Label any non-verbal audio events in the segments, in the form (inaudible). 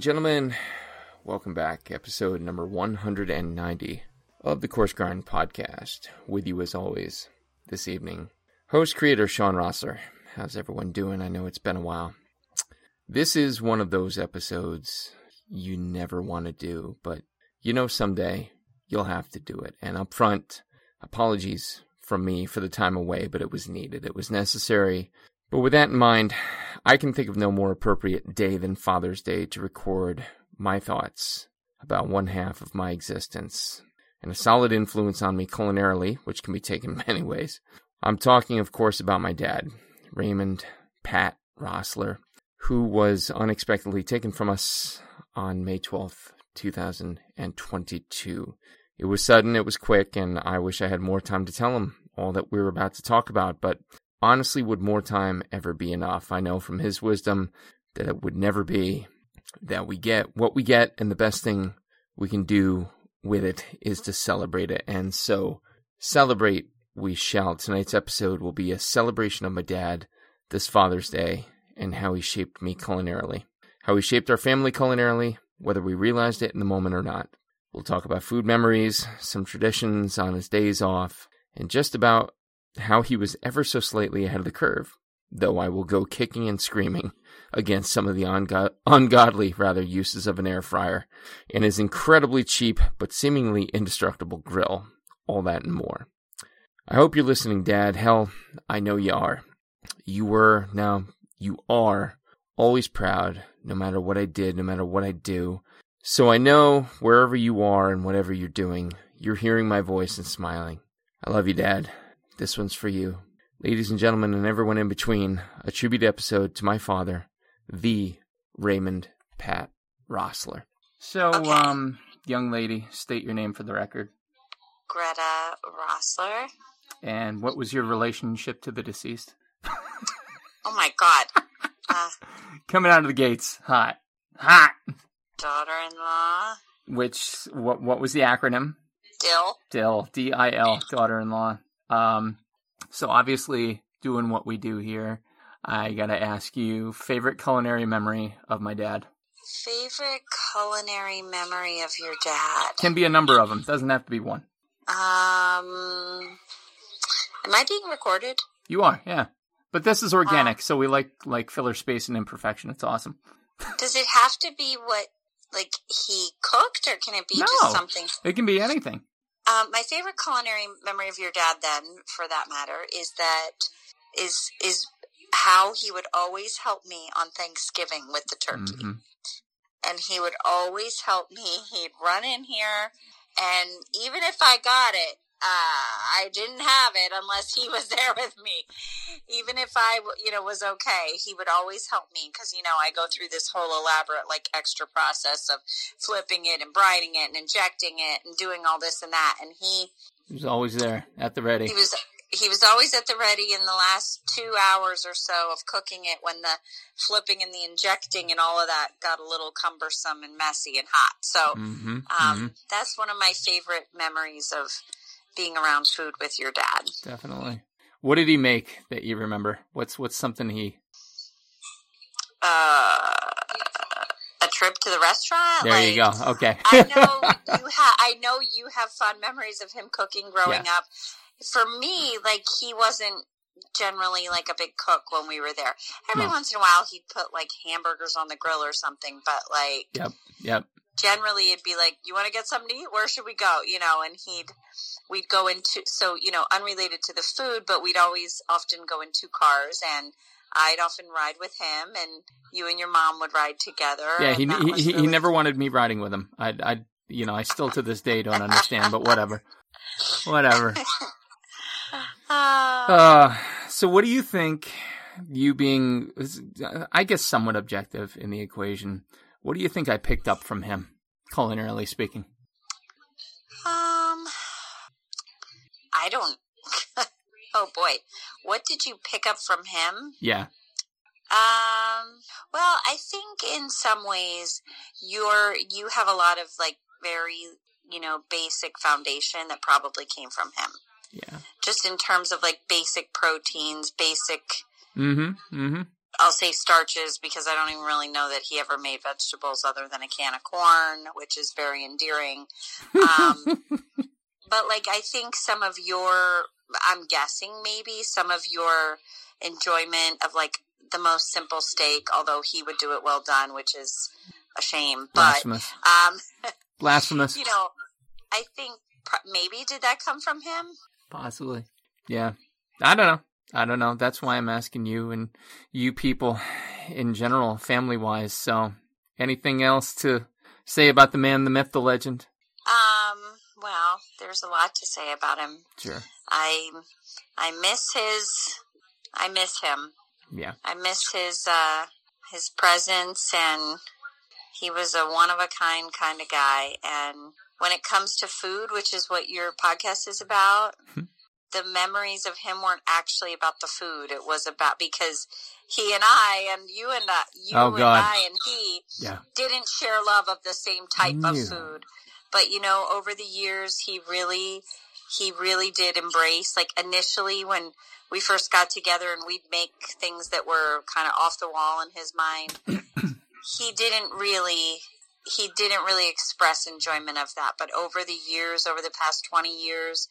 And gentlemen, welcome back. Episode number 190 of the Course Grind podcast. With you as always this evening. Host creator Sean Rossler. How's everyone doing? I know it's been a while. This is one of those episodes you never want to do, but you know someday you'll have to do it. And up front, apologies from me for the time away, but it was needed. It was necessary. But with that in mind, I can think of no more appropriate day than Father's Day to record my thoughts about one half of my existence and a solid influence on me culinarily, which can be taken (laughs) many ways. I'm talking, of course, about my dad, Raymond Pat Rossler, who was unexpectedly taken from us on May 12th, 2022. It was sudden, it was quick, and I wish I had more time to tell him all that we were about to talk about, but honestly, would more time ever be enough? I know from his wisdom that it would never be, that we get what we get, and the best thing we can do with it is to celebrate it. And so, celebrate we shall. Tonight's episode will be a celebration of my dad this Father's Day and how he shaped me culinarily, how he shaped our family culinarily, whether we realized it in the moment or not. We'll talk about food memories, some traditions on his days off, and just about how he was ever so slightly ahead of the curve, though I will go kicking and screaming (laughs) against some of the ungo- ungodly, rather, uses of an air fryer and his incredibly cheap but seemingly indestructible grill. All that and more. I hope you're listening, Dad. Hell, I know you are. You were, now you are, always proud, no matter what I did, no matter what I do. So I know wherever you are and whatever you're doing, you're hearing my voice and smiling. I love you, Dad. This one's for you. Ladies and gentlemen, and everyone in between, a tribute episode to my father, the Raymond Pat Rossler. So, Okay. um, young lady, state your name for the record. Greta Rossler. And what was your relationship to the deceased? (laughs) Oh my god. (laughs) Uh, Coming out of the gates, hot, hot. daughter-in-law. Which what what was the acronym? Dill. Dill, D I L, daughter-in-law. Um, so obviously doing what we do here, I gotta ask you favorite culinary memory of my dad. Favorite culinary memory of your dad? Can be a number of them. Doesn't have to be one. Um, am I being recorded? You are, yeah. But this is organic, so we like like filler space and imperfection. It's awesome. (laughs) Does it have to be what like he cooked, or can it be No. just something? It can be anything. Um, my favorite culinary memory of your dad, then, for that matter, is that is is how he would always help me on Thanksgiving with the turkey. Mhm. and he would always help me. He'd run in here, and even if I got it, uh, I didn't have it unless he was (laughs) there with me. Even if I, you know, was okay, he would always help me because you know I go through this whole elaborate like extra process of flipping it and brining it and injecting it and doing all this and that, and he He was always there at the ready. he was he was always at the ready in the last two hours or so of cooking it when the flipping and the injecting and all of that got a little cumbersome and messy and hot. So hmm um, that's one of my favorite memories of being around food with your dad. Definitely. What did he make that you remember? What's what's something he? Uh, a trip to the restaurant. There you go. Okay. I know (laughs) you have. I know you have fond memories of him cooking growing Yeah. up. For me, like he wasn't generally like a big cook when we were there. Every No. once in a while, he'd put like hamburgers on the grill or something. But like yep. Yep. Generally, it'd be like, "You want to get something to eat? Where should we go?" You know, and he'd we'd go into so you know unrelated to the food, but we'd always often go in two cars and. I'd often ride with him, and you and your mom would ride together. Yeah. He he, was he, never wanted me riding with him. I I you know I still to this day don't understand, but whatever. (laughs) Whatever. (laughs) Ah. Uh, so what do you think? You being, I guess, somewhat objective in the equation. What do you think I picked up from him, culinarily speaking? Um, I don't. (laughs) oh boy, what did you pick up from him? Yeah. Um, well, I think in some ways you're you have a lot of like very you know basic foundation that probably came from him. Yeah. Just in terms of like basic proteins, basic Mm-hmm. Mm-hmm. I'll say starches because I don't even really know that he ever made vegetables other than a can of corn, which is very endearing. Um, (laughs) but like, I think some of your, I'm guessing maybe some of your enjoyment of like the most simple steak, although he would do it well done, which is a shame. But, Blasphemous. um, (laughs) Blasphemous. you know, I think pr- maybe did that come from him? Possibly. Yeah. I don't know. I don't know. That's why I'm asking you and you people in general, family wise. So, anything else to say about the man, the myth, the legend? Um, well, there's a lot to say about him. Sure. I I miss his I miss him. Yeah. I miss his uh his presence and he was a one of a kind kind of guy and when it comes to food, which is what your podcast is about, the memories of him weren't actually about the food. It was about because he and I and you and I, you Oh, and I and he Yeah. didn't share love of the same type of food. But you know, over the years, he really, he really did embrace. Like initially, when we first got together and we'd make things that were kind of off the wall in his mind, (clears throat) he didn't really, he didn't really express enjoyment of that. But over the years, over the past twenty years,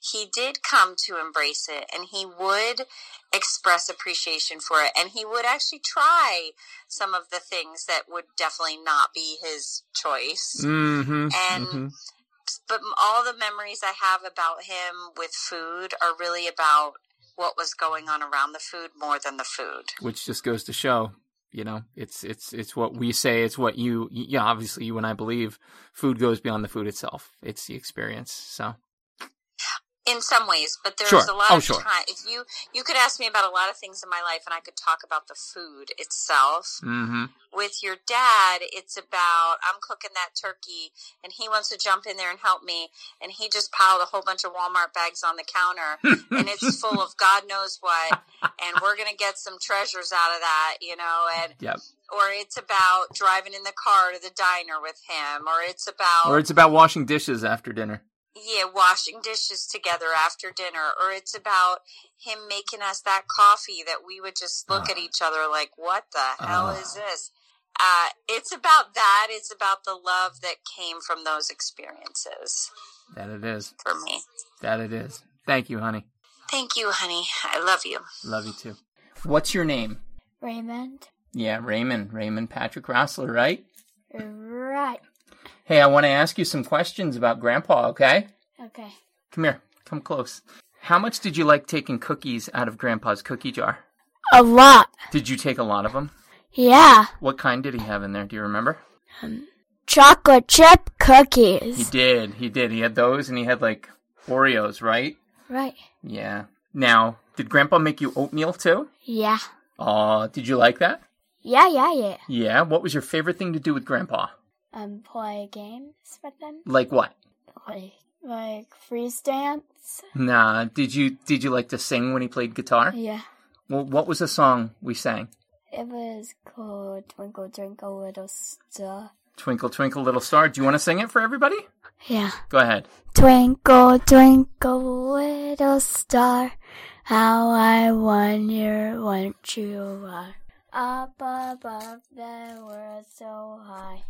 he did come to embrace it, and he would express appreciation for it, and he would actually try some of the things that would definitely not be his choice. Mm-hmm. And hmm but all the memories I have about him with food are really about what was going on around the food more than the food. Which just goes to show, you know, it's it's it's what we say. It's what you, yeah. Obviously, you and I believe food goes beyond the food itself. It's the experience. So In some ways, but there's Sure. a lot Oh, of sure. time. If you you could ask me about a lot of things in my life, and I could talk about the food itself. hmm with your dad, it's about I'm cooking that turkey and he wants to jump in there and help me and he just piled a whole bunch of Walmart bags on the counter and it's (laughs) full of God knows what and we're going to get some treasures out of that, you know, and Yep. or it's about driving in the car to the diner with him or it's about Or it's about washing dishes after dinner. Yeah, washing dishes together after dinner, or it's about him making us that coffee that we would just look Ah. at each other like, what the hell Ah. is this? Uh, it's about that. It's about the love that came from those experiences That it is. for me. That it is. Thank you, honey. Thank you, honey. I love you. Love you too. What's your name? Raymond. Yeah, Raymond. Raymond Patrick Rossler, right? Right. Hey, I want to ask you some questions about Grandpa, okay? Okay. Come here. Come close. How much did you like taking cookies out of Grandpa's cookie jar? A lot. Did you take a lot of them? Yeah. What kind did he have in there? Do you remember? Um, chocolate chip cookies. He did. He did. He had those and he had like Oreos, right? Right. Yeah. Now, did Grandpa make you oatmeal too? Yeah. Aw, did you like that? Yeah, yeah, yeah. Yeah. What was your favorite thing to do with Grandpa? Um, play games with them. Like what? Like, like freeze dance. Nah. Did you did you like to sing when he played guitar? Yeah. Well, what was the song we sang? It was called Twinkle Twinkle Little Star. Twinkle Twinkle Little Star. Do you want to sing it for everybody? Yeah. Go ahead. Twinkle, twinkle, little star, how I wonder what you are. Up above the world so high,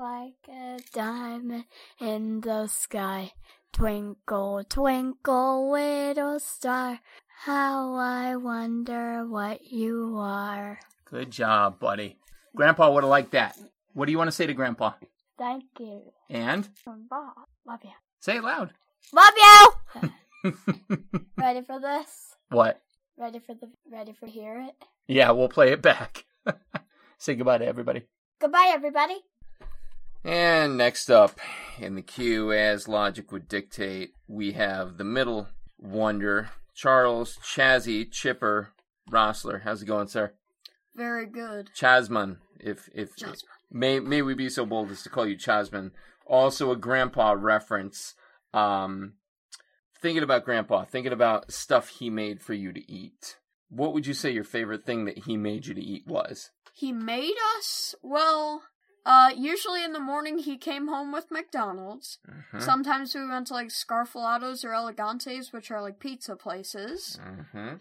like a diamond in the sky. Twinkle, twinkle, little star, how I wonder what you are. Good job, buddy. Grandpa would have liked that. What do you want to say to Grandpa? Thank you. And. Love you. say it loud. Love you! (laughs) Ready for this? what? Ready for the ready for hear it? Yeah, we'll play it back. (laughs) say goodbye to everybody. Goodbye everybody. And next up in the queue, as logic would dictate, we have the middle wonder, Charles Chazzy Chipper Rossler. How's it going, sir? Very good. Chasman, if if Chasman. may may we be so bold as to call you Chasman. Also a grandpa reference. Um thinking about grandpa, thinking about stuff he made for you to eat. What would you say your favorite thing that he made you to eat was? He made us, well, uh, usually in the morning he came home with McDonald's. Mhm. Sometimes we went to like Scarfalatos or Elegantes, which are like pizza places. Mhm.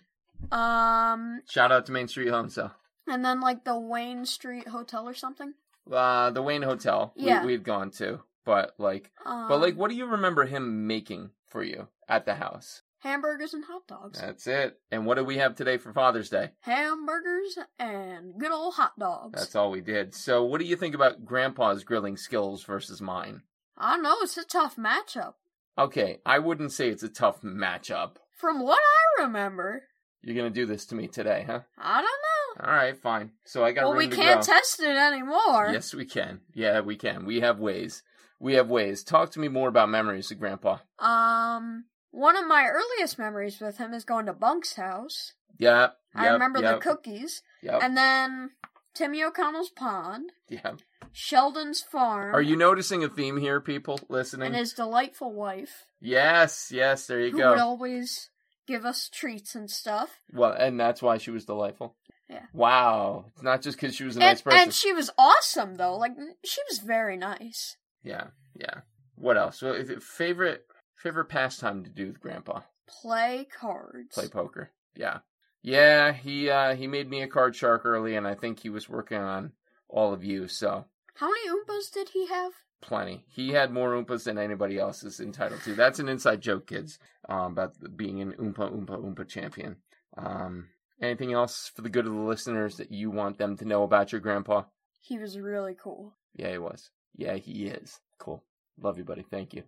Um, Shout out to Main Street Honesdale. And then like the Wayne Street Hotel or something. Uh, the Wayne Hotel. Yeah. We, we'd gone to, but like, Um, but like, what do you remember him making for you at the house? Hamburgers and hot dogs. That's it. And what do we have today for Father's Day? Hamburgers and good old hot dogs. That's all we did. So, what do you think about Grandpa's grilling skills versus mine? I know it's a tough matchup. Okay, I wouldn't say it's a tough matchup. From what I remember, You're gonna do this to me today, huh? I don't know. All right, fine. So I got Well, we can't grow. test it anymore. Yes, we can. Yeah, we can. We have ways. We have ways. Talk to me more about memories of Grandpa. Um, one of my earliest memories with him is going to Bunk's house. Yep. I yep, remember yep, the cookies. Yep. And then Timmy O'Connell's pond, Yeah. Sheldon's farm, Are you noticing a theme here, people listening? and his delightful wife, Yes, yes. There you who go. would always give us treats and stuff. Well, and that's why she was delightful. Yeah. Wow. It's not just because she was a nice And, person. and she was awesome, though. Like, she was very nice. Yeah, yeah. What else? So, if it, favorite favorite pastime to do with Grandpa? Play cards. Play poker. Yeah, yeah. He uh he made me a card shark early, and I think he was working on all of you. So How many Oompas did he have? plenty. He had more oompas than anybody else is entitled to. That's an inside joke, kids. Um, about being an oompa oompa oompa champion. Um, anything else for the good of the listeners that you want them to know about your grandpa? He was really cool. Yeah, he was. Yeah, he is. Cool. Love you, buddy. Thank you.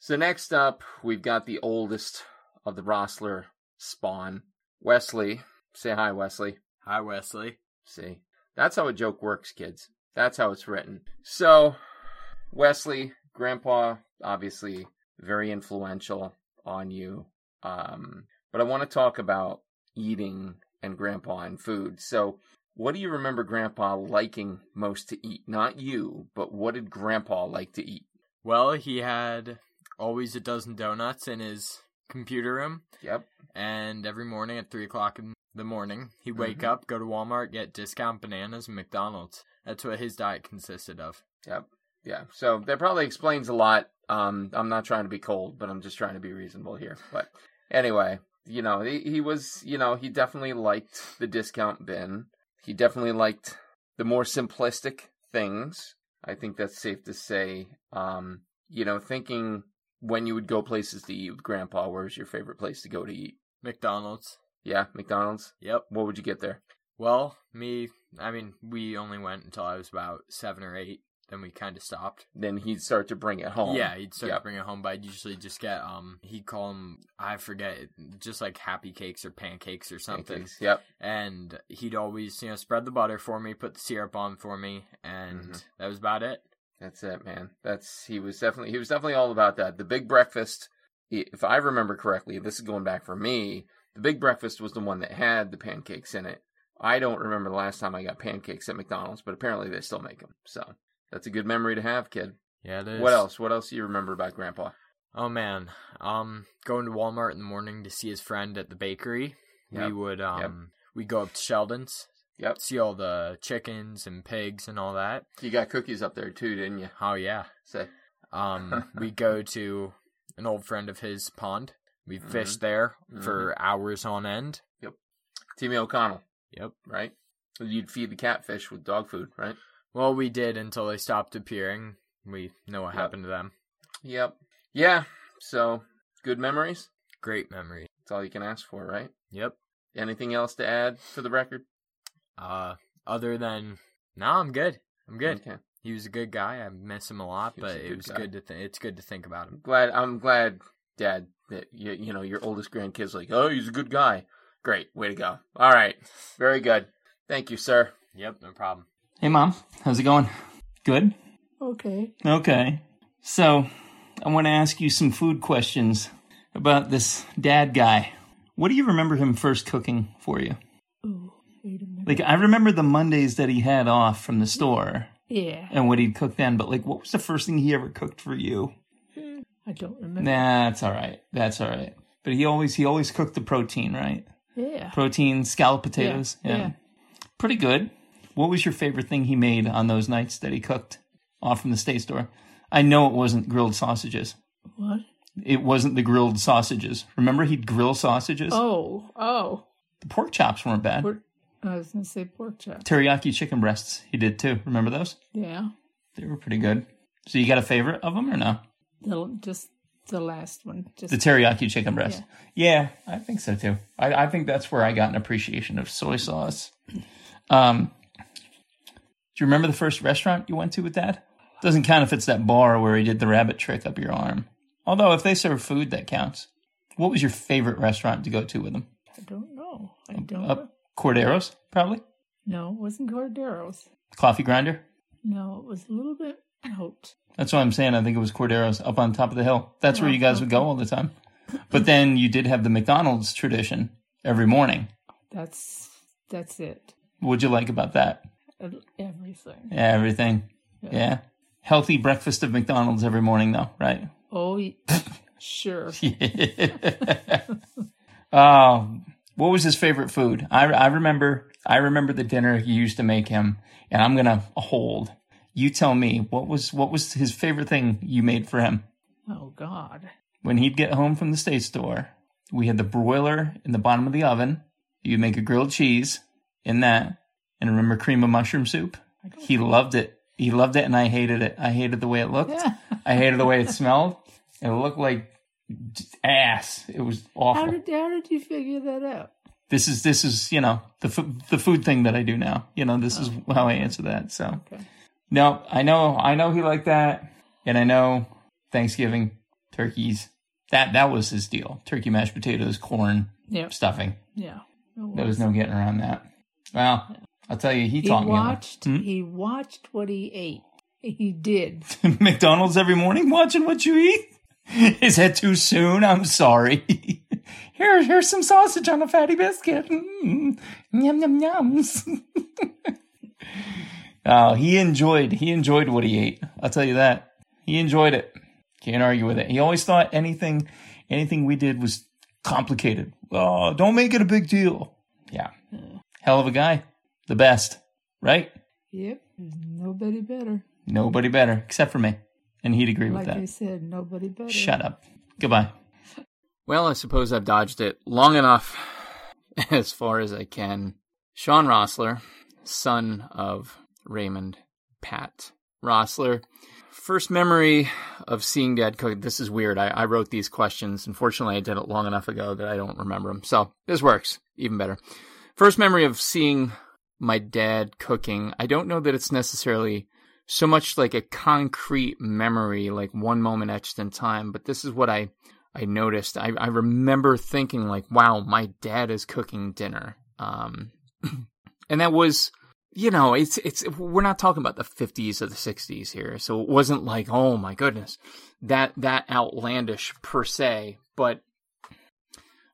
So next up, we've got the oldest of the Rossler spawn, Wesley. Say hi, Wesley. Hi, Wesley. See, that's how a joke works, kids. That's how it's written. So, Wesley, Grandpa, obviously very influential on you. Um, but I want to talk about eating and Grandpa and food. So, what do you remember Grandpa liking most to eat? Not you, but what did Grandpa like to eat? Well, he had always a dozen donuts in his computer room, Yep. and every morning at 3 o'clock in the morning, he'd wake Mhm. up, go to Walmart, get discount bananas and McDonald's. That's what his diet consisted of. Yep. Yeah. So that probably explains a lot. Um, I'm not trying to be cold, but I'm just trying to be reasonable here. But anyway, you know, he, he was, you know, he definitely liked the discount bin. He definitely liked the more simplistic things. I think that's safe to say. Um, you know, thinking when you would go places to eat with Grandpa, where's your favorite place to go to eat? McDonald's. Yeah, McDonald's. Yep. What would you get there? Well, me, I mean, we only went until I was about seven or eight. Then we kind of stopped. Then he'd start to bring it home. Yeah, he'd start Yep. to bring it home, but I'd usually just get um, he'd call them I forget, just like happy cakes or pancakes or something. Pancakes. Yep. And he'd always, you know, spread the butter for me, put the syrup on for me, and Mhm. that was about it. That's it, man. That's he was definitely he was definitely all about that. The big breakfast, if I remember correctly, this is going back for me. The big breakfast was the one that had the pancakes in it. I don't remember the last time I got pancakes at McDonald's, but apparently they still make them. So that's a good memory to have, kid. Yeah, it is. What else? What else do you remember about Grandpa? Oh man, um, going to Walmart in the morning to see his friend at the bakery. Yep. We would um, we go up to Sheldon's, Yep. see all the chickens and pigs and all that. You got cookies up there too, didn't you? Oh yeah. So Um, (laughs) we go to an old friend of his pond. We Mhm. fish there for hours on end. Yep. Timmy O'Connell, Yep. right? You'd feed the catfish with dog food, right? Well, we did until they stopped appearing. We know what Yep. happened to them. Yep. Yeah. So good memories. Great memory. That's all you can ask for, right? Yep. Anything else to add for the record? Uh, other than no, I'm good. I'm good. Okay. He was a good guy. I miss him a lot, He but a it good was guy. good to th- it's good to think about him. Glad I'm glad, Dad, that you you know your oldest grandkid's like, oh, he's a good guy. Great, way to go. All right, very good. Thank you, sir. Yep, no problem. Hey, Mom. How's it going? Good? Okay. Okay. So, I want to ask you some food questions about this dad guy. What do you remember him first cooking for you? Oh, wait a minute. Like, I remember the Mondays that he had off from the store yeah. and what he'd cook then, but like, what was the first thing he ever cooked for you? Hmm. I don't remember. Nah, that's all right. That's all right. But he always he always cooked the protein, right? Yeah. Protein, scalloped potatoes. Yeah, yeah. Pretty good. What was your favorite thing he made on those nights that he cooked off from the state store? I know it wasn't grilled sausages. What? It wasn't the grilled sausages. Remember he'd grill sausages? Oh, oh. The pork chops weren't bad. I was gonna say pork chop. Teriyaki chicken breasts. He did too. Remember those? Yeah, They were pretty good. So you got a favorite of them or no? the just the last one. Just The teriyaki chicken breast. Yeah, I think so too. I, I think that's where I got an appreciation of soy sauce. Um, do you remember the first restaurant you went to with Dad? Doesn't count if it's that bar where he did the rabbit trick up your arm. Although if they serve food, that counts. What was your favorite restaurant to go to with him? I don't know. I don't. Uh, Corderos, probably. no, it wasn't Corderos. Coffee grinder. No, it was a little bit out. That's what I'm saying. I think it was Corderos up on top of the hill. That's where you guys would go all the time. (laughs) But then you did have the McDonald's tradition every morning. That's that's it. What'd you like about that? Ev- Everything. Yeah, everything. Yeah. Healthy breakfast of McDonald's every morning, though, right? Oh, (laughs) sure. (laughs) oh, what was his favorite food? I, I remember. I remember the dinner you used to make him, and I'm gonna hold. You tell me what was what was his favorite thing you made for him Oh God. when he'd get home from the state store. We had the broiler in the bottom of the oven. You'd make a grilled cheese in that, and remember cream of mushroom soup. He loved it. He loved it, and I hated it. I hated the way it looked. I hated the way it smelled. It looked like ass. It was awful. How did how did you figure that out? this is this is you know the fu- the food thing that I do now. You know this is how I answer that. So Okay. no, I know I know he liked that, and I know Thanksgiving turkeys. That that was his deal: turkey mashed potatoes, corn, Yep. stuffing. Yeah. It There was no getting around that. Well, I'll tell you, he He taught watched. me. a lot. He watched what he ate. He did. Hmm? (laughs) McDonald's every morning, watching what you eat. (laughs) Is that too soon? I'm sorry. (laughs) Here, here's some sausage on a fatty biscuit. Mm. Yum yum yums. (laughs) oh, he enjoyed. He enjoyed what he ate. I'll tell you that. He enjoyed it. Can't argue with it. He always thought anything, anything we did was complicated. Oh, don't make it a big deal. Yeah, hell of a guy. The best, right? Yep. There's nobody better. Nobody better except for me, and he'd agree with Like that. Said, nobody better. Shut up. Goodbye. Well, I suppose I've dodged it long enough (laughs) as far as I can. Sean Rossler, son of Raymond Pat Rossler. First memory of seeing Dad cook. This is weird. I, I wrote these questions. Unfortunately, I did it long enough ago that I don't remember them. So this works even better. First memory of seeing my dad cooking. I don't know that it's necessarily so much like a concrete memory, like one moment etched in time, but this is what I I noticed. I, I remember thinking like, wow, my dad is cooking dinner. Um, (clears throat) and that was, you know, it's, it's, we're not talking about the 50s or the 60s here. So it wasn't like, oh my goodness, that, that outlandish per se. But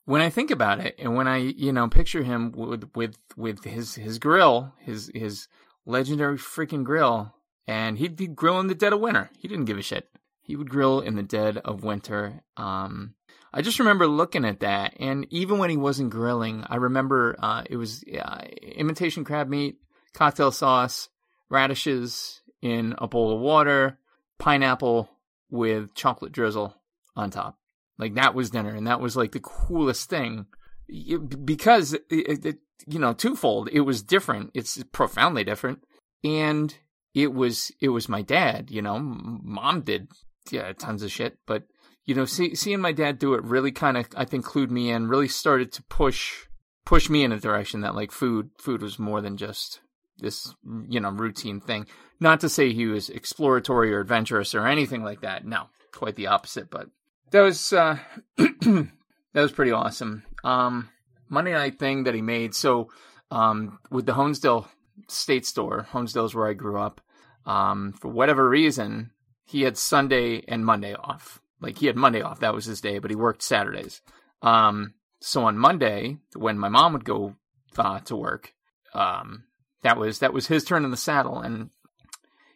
when I think about it and when I, you know, picture him with, with, with his, his grill, his, his legendary freaking grill, and he'd be grilling the dead of winter. He didn't give a shit he would grill in the dead of winter. Um, I just remember looking at that, and even when he wasn't grilling, I remember uh, it was uh, imitation crab meat, cocktail sauce, radishes in a bowl of water, pineapple with chocolate drizzle on top. Like that was dinner, and that was like the coolest thing It- because it, it, you know twofold. It was different. It's profoundly different, and it was it was my dad. You know, mom did yeah tons of shit, but you know, see, seeing my dad do it really kind of I think clued me in. Really started to push push me in a direction that like food food was more than just this you know routine thing. Not to say he was exploratory or adventurous or anything like that. No, quite the opposite. But that was uh, (clears throat) that was pretty awesome. Um, Monday night thing that he made. So um, with the Honesdale State Store, Honesdale's where I grew up. Um, for whatever reason, he had Sunday and Monday off. Like he had Monday off, that was his day, but he worked Saturdays. Um, so on Monday, when my mom would go uh, to work, um, that was that was his turn in the saddle, and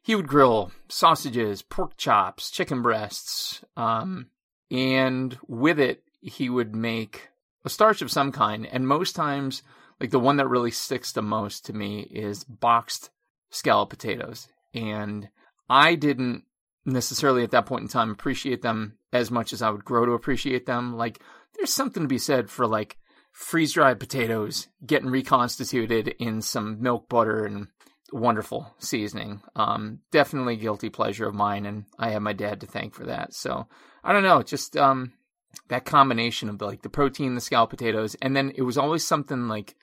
he would grill sausages, pork chops, chicken breasts, um, and with it he would make a starch of some kind. And most times, like the one that really sticks the most to me is boxed scallop potatoes, and I didn't necessarily at that point in time appreciate them as much as I would grow to appreciate them. Like there's something to be said for like freeze dried potatoes getting reconstituted in some milk, butter, and wonderful seasoning. Um, definitely guilty pleasure of mine, and I have my dad to thank for that. So I don't know, just um, that combination of like the protein, the scalloped potatoes, and then it was always something like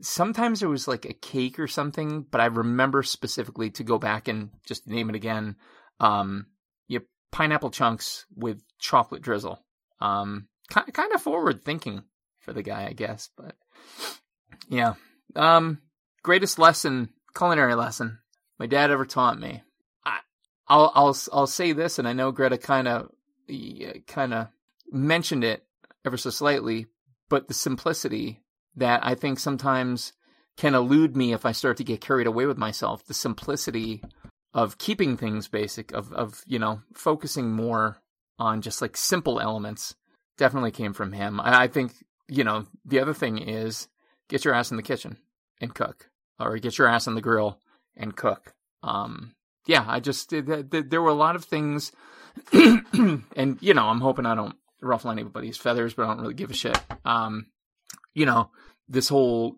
sometimes it was like a cake or something, but I remember specifically to go back and just name it again. Um, you pineapple chunks with chocolate drizzle. Um, kind kind of forward thinking for the guy, I guess. But (sniffs) yeah, um, greatest lesson, culinary lesson my dad ever taught me. I, I'll I'll I'll say this, and I know Greta kind of kind of mentioned it ever so slightly, but the simplicity that I think sometimes can elude me if I start to get carried away with myself. The simplicity of keeping things basic, of of you know focusing more on just like simple elements, definitely came from him. I, I think you know the other thing is get your ass in the kitchen and cook, or get your ass on the grill and cook. Um, yeah, I just there were a lot of things, (clears throat) and you know I'm hoping I don't ruffle anybody's feathers, but I don't really give a shit. Um, you know, this whole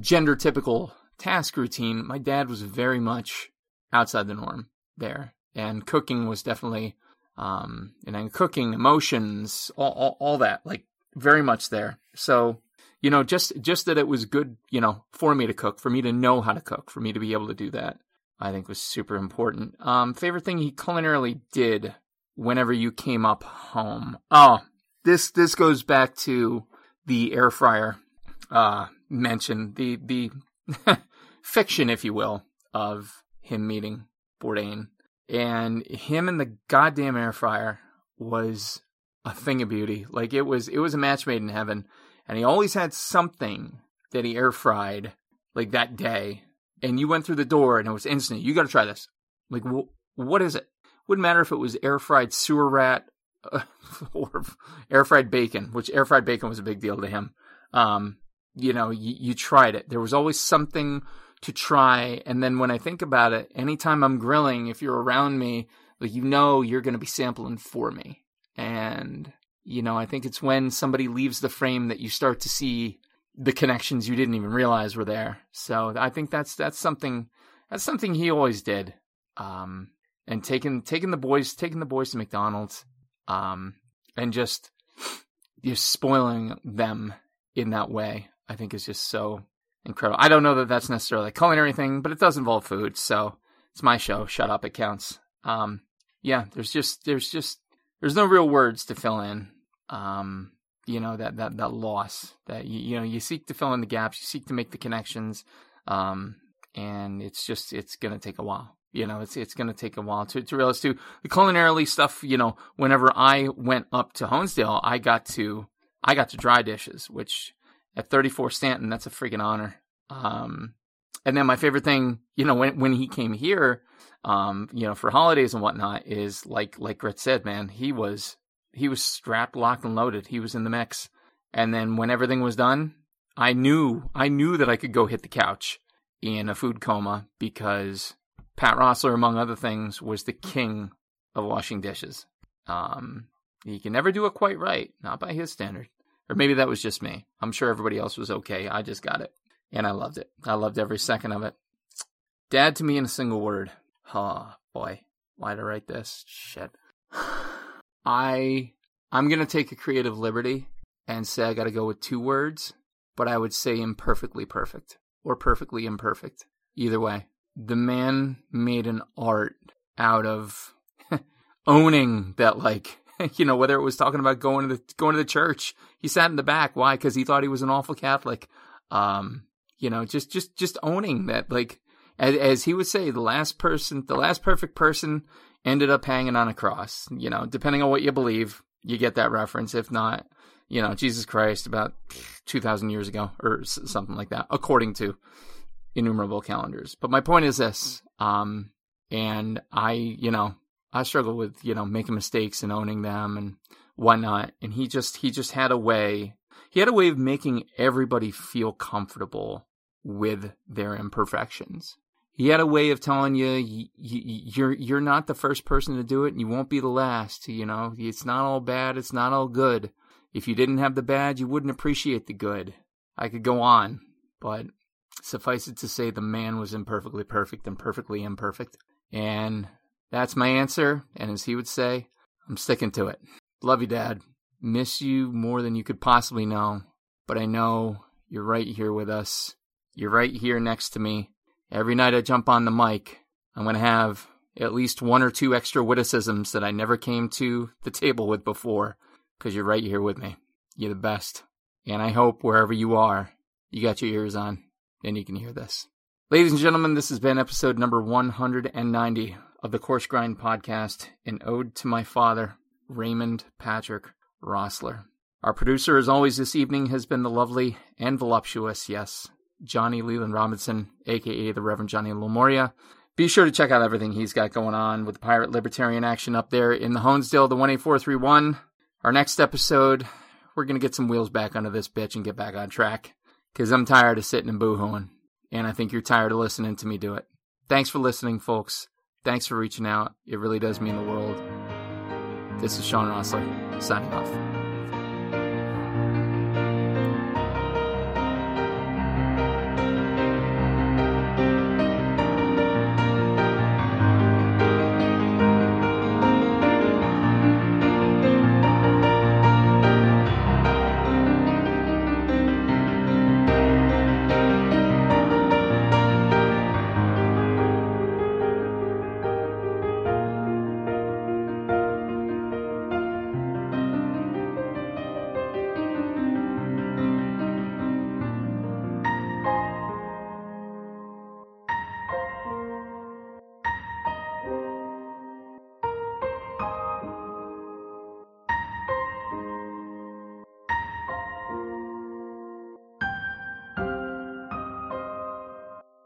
gender typical task routine, my dad was very much outside the norm there. And cooking was definitely, um, and then cooking, emotions, all, all, all that, like very much there. So, you know, just, just that it was good, you know, for me to cook, for me to know how to cook, for me to be able to do that, I think was super important. Um, favorite thing he culinarily did whenever you came up home. Oh, this, this goes back to the air fryer uh, mention, the the (laughs) fiction, if you will, of him meeting Bourdain, and him and the goddamn air fryer was a thing of beauty. Like it was, it was a match made in heaven, and he always had something that he air fried like that day, and you went through the door and it was instant. You got to try this. Like, wh- what is it? Wouldn't matter if it was air fried sewer rat uh, (laughs) or air fried bacon, which air fried bacon was a big deal to him. Um, you know, you, you tried it. There was always something to try. And then when I think about it, anytime I'm grilling, if you're around me, like you know you're going to be sampling for me. And, you know, I think it's when somebody leaves the frame that you start to see the connections you didn't even realize were there. So I think that's that's something that's something he always did. Um, and taking taking the boys taking the boys to McDonald's, um, and just just spoiling them in that way. I think is just so incredible. I don't know that that's necessarily culinary thing, but it does involve food. So it's my show. Shut up, it counts. Um, yeah, there's just there's just there's no real words to fill in. Um, you know that that that loss that you, you know you seek to fill in the gaps, you seek to make the connections, um, and it's just it's gonna take a while. You know, it's it's gonna take a while to to realize too the culinarily stuff. You know, whenever I went up to Honesdale, I got to I got to dry dishes, which at 34 Stanton, that's a freaking honor. Um, and then my favorite thing, you know, when when he came here, um, you know, for holidays and whatnot, is like like Grit said, man, he was he was strapped, locked, and loaded. He was in the mix. And then when everything was done, I knew I knew that I could go hit the couch in a food coma because Pat Rossler, among other things, was the king of washing dishes. Um, he can never do it quite right, not by his standard. Or maybe that was just me. I'm sure everybody else was okay. I just got it. And I loved it. I loved every second of it. Dad to me in a single word. Oh, boy. Why'd I write this? Shit. (sighs) I I'm gonna take a creative liberty and say I gotta go with two words, but I would say imperfectly perfect. Or perfectly imperfect. Either way. The man made an art out of (laughs) owning that like (laughs) you know, whether it was talking about going to the going to the church, he sat in the back. Why? Because he thought he was an awful Catholic. Um, you know, just just just owning that. Like as, as he would say, the last person, the last perfect person, ended up hanging on a cross. You know, depending on what you believe, you get that reference. If not, you know, Jesus Christ about two thousand years ago or something like that, according to innumerable calendars. But my point is this. Um, and I, you know, I struggle with you know making mistakes and owning them and whatnot. And he just he just had a way. He had a way of making everybody feel comfortable with their imperfections. He had a way of telling you, you you're you're not the first person to do it, and you won't be the last. You know, it's not all bad, it's not all good. If you didn't have the bad, you wouldn't appreciate the good. I could go on, but suffice it to say, the man was imperfectly perfect and perfectly imperfect. And that's my answer. And as he would say, I'm sticking to it. Love you, Dad. Miss you more than you could possibly know. But I know you're right here with us. You're right here next to me. Every night I jump on the mic, I'm going to have at least one or two extra witticisms that I never came to the table with before because you're right here with me. You're the best. And I hope wherever you are, you got your ears on and you can hear this. Ladies and gentlemen, this has been episode number 190 of the Course Grind podcast, an ode to my father, Raymond Patrick Rossler. Our producer, as always, this evening has been the lovely and voluptuous, yes, Johnny Leland Robinson, aka the Reverend Johnny Lamoria. Be sure to check out everything he's got going on with the pirate libertarian action up there in the Honesdale, the 18431. Our next episode, we're going to get some wheels back under this bitch and get back on track. Because I'm tired of sitting and boohooing. And I think you're tired of listening to me do it. Thanks for listening, folks. Thanks for reaching out. It really does mean the world. This is Sean Rossler, signing off.